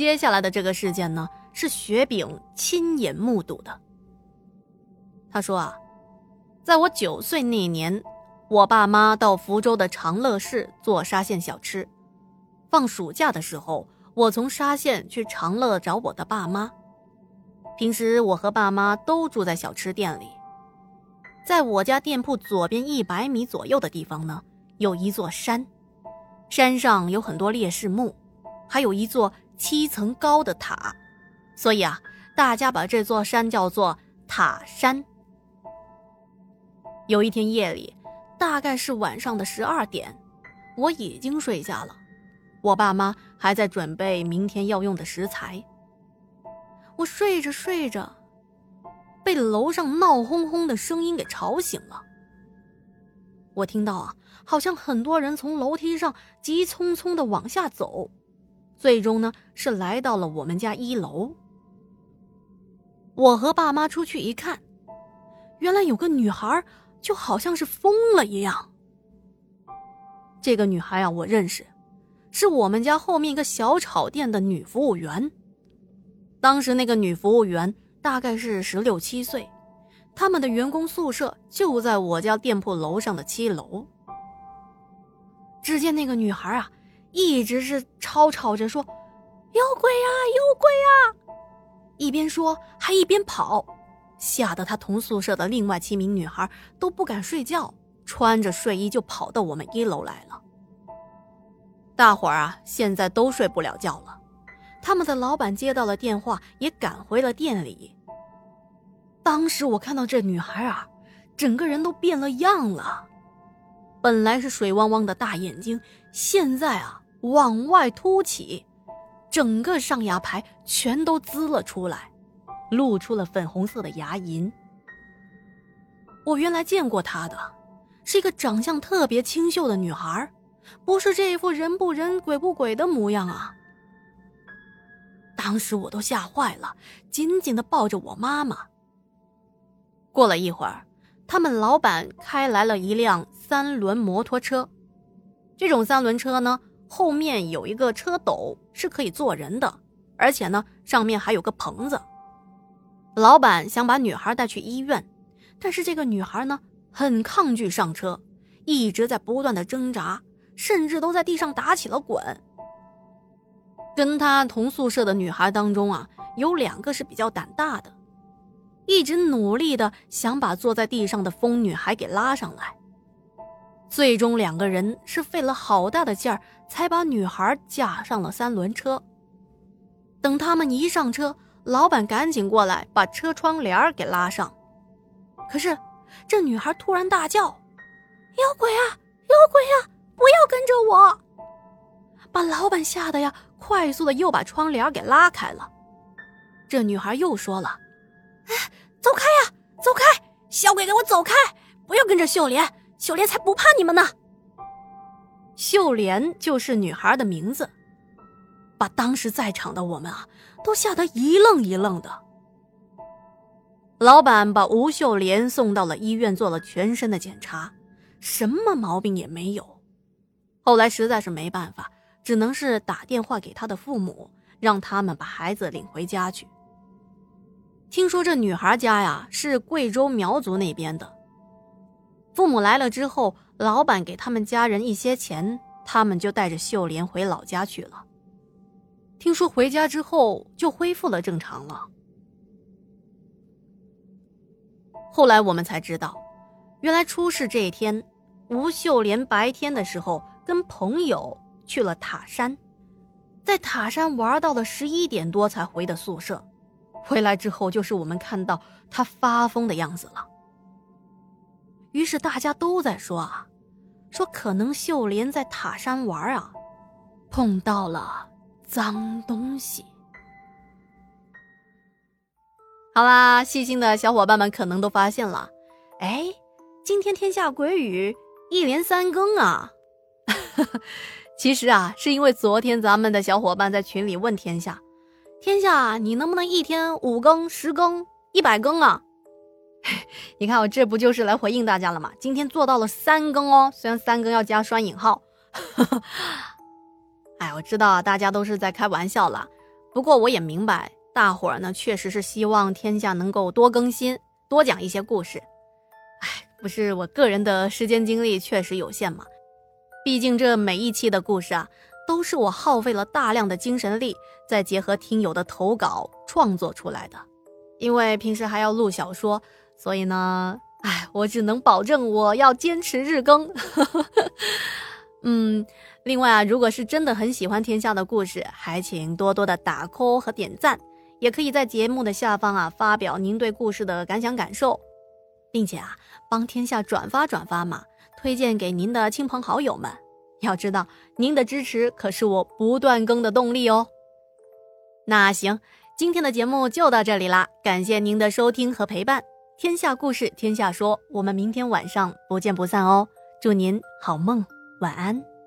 接下来的这个事件呢，是雪饼亲眼目睹的。他说啊，在我九岁那年，我爸妈到福州的长乐市做沙县小吃。放暑假的时候，我从沙县去长乐找我的爸妈。平时我和爸妈都住在小吃店里。在我家店铺左边一百米左右的地方呢，有一座山，山上有很多烈士墓，还有一座七层高的塔，所以啊，大家把这座山叫做塔山。有一天夜里，大概是晚上的十二点，我已经睡下了，我爸妈还在准备明天要用的食材。我睡着睡着，被楼上闹哄哄的声音给吵醒了。我听到啊，好像很多人从楼梯上急匆匆的往下走，最终呢是来到了我们家一楼。我和爸妈出去一看，原来有个女孩。就好像是疯了一样。这个女孩啊，我认识，是我们家后面一个小炒店的女服务员。当时那个女服务员大概是十六七岁，他们的员工宿舍就在我家店铺楼上的七楼。只见那个女孩啊，一直是吵吵着说：“有鬼啊，有鬼啊！”一边说还一边跑。吓得他同宿舍的另外七名女孩都不敢睡觉，穿着睡衣就跑到我们一楼来了。大伙儿啊，现在都睡不了觉了。他们的老板接到了电话，也赶回了店里。当时我看到这女孩啊，整个人都变了样了。本来是水汪汪的大眼睛，现在啊往外凸起，整个上牙排全都滋了出来。露出了粉红色的牙龈。我原来见过她的，是一个长相特别清秀的女孩，不是这一副人不人鬼不鬼的模样啊！当时我都吓坏了，紧紧的抱着我妈妈。过了一会儿，他们老板开来了一辆三轮摩托车，这种三轮车呢，后面有一个车斗，是可以坐人的，而且呢，上面还有个棚子。老板想把女孩带去医院，但是这个女孩呢很抗拒上车，一直在不断的挣扎，甚至都在地上打起了滚。跟她同宿舍的女孩当中啊，有两个是比较胆大的，一直努力的想把坐在地上的疯女孩给拉上来。最终两个人是费了好大的劲儿，才把女孩架上了三轮车。等他们一上车。老板赶紧过来把车窗帘给拉上，可是这女孩突然大叫：“有鬼啊！有鬼啊！不要跟着我！”把老板吓得呀，快速的又把窗帘给拉开了。这女孩又说了：“哎，走开呀，走开！小鬼，给我走开！不要跟着秀莲，秀莲才不怕你们呢。”秀莲就是女孩的名字。把当时在场的我们啊，都吓得一愣一愣的。老板把吴秀莲送到了医院，做了全身的检查，什么毛病也没有。后来实在是没办法，只能是打电话给他的父母，让他们把孩子领回家去。听说这女孩家呀是贵州苗族那边的，父母来了之后，老板给他们家人一些钱，他们就带着秀莲回老家去了。听说回家之后就恢复了正常了。后来我们才知道，原来出事这一天，吴秀莲白天的时候跟朋友去了塔山，在塔山玩到了十一点多才回的宿舍。回来之后就是我们看到他发疯的样子了。于是大家都在说啊，说可能秀莲在塔山玩啊，碰到了。脏东西。好啦，细心的小伙伴们可能都发现了，哎，今天天下鬼雨一连三更啊！其实啊，是因为昨天咱们的小伙伴在群里问天下，天下你能不能一天五更、十更、一百更啊？你看我这不就是来回应大家了吗？今天做到了三更哦，虽然三更要加双引号。哎，我知道大家都是在开玩笑了，不过我也明白，大伙儿呢确实是希望天下能够多更新，多讲一些故事。哎，不是我个人的时间精力确实有限嘛，毕竟这每一期的故事啊，都是我耗费了大量的精神力，再结合听友的投稿创作出来的。因为平时还要录小说，所以呢，哎，我只能保证我要坚持日更。嗯。另外啊，如果是真的很喜欢天下的故事，还请多多的打 call 和点赞，也可以在节目的下方啊发表您对故事的感想感受，并且啊帮天下转发转发嘛，推荐给您的亲朋好友们。要知道，您的支持可是我不断更的动力哦。那行，今天的节目就到这里啦，感谢您的收听和陪伴。天下故事，天下说，我们明天晚上不见不散哦。祝您好梦，晚安。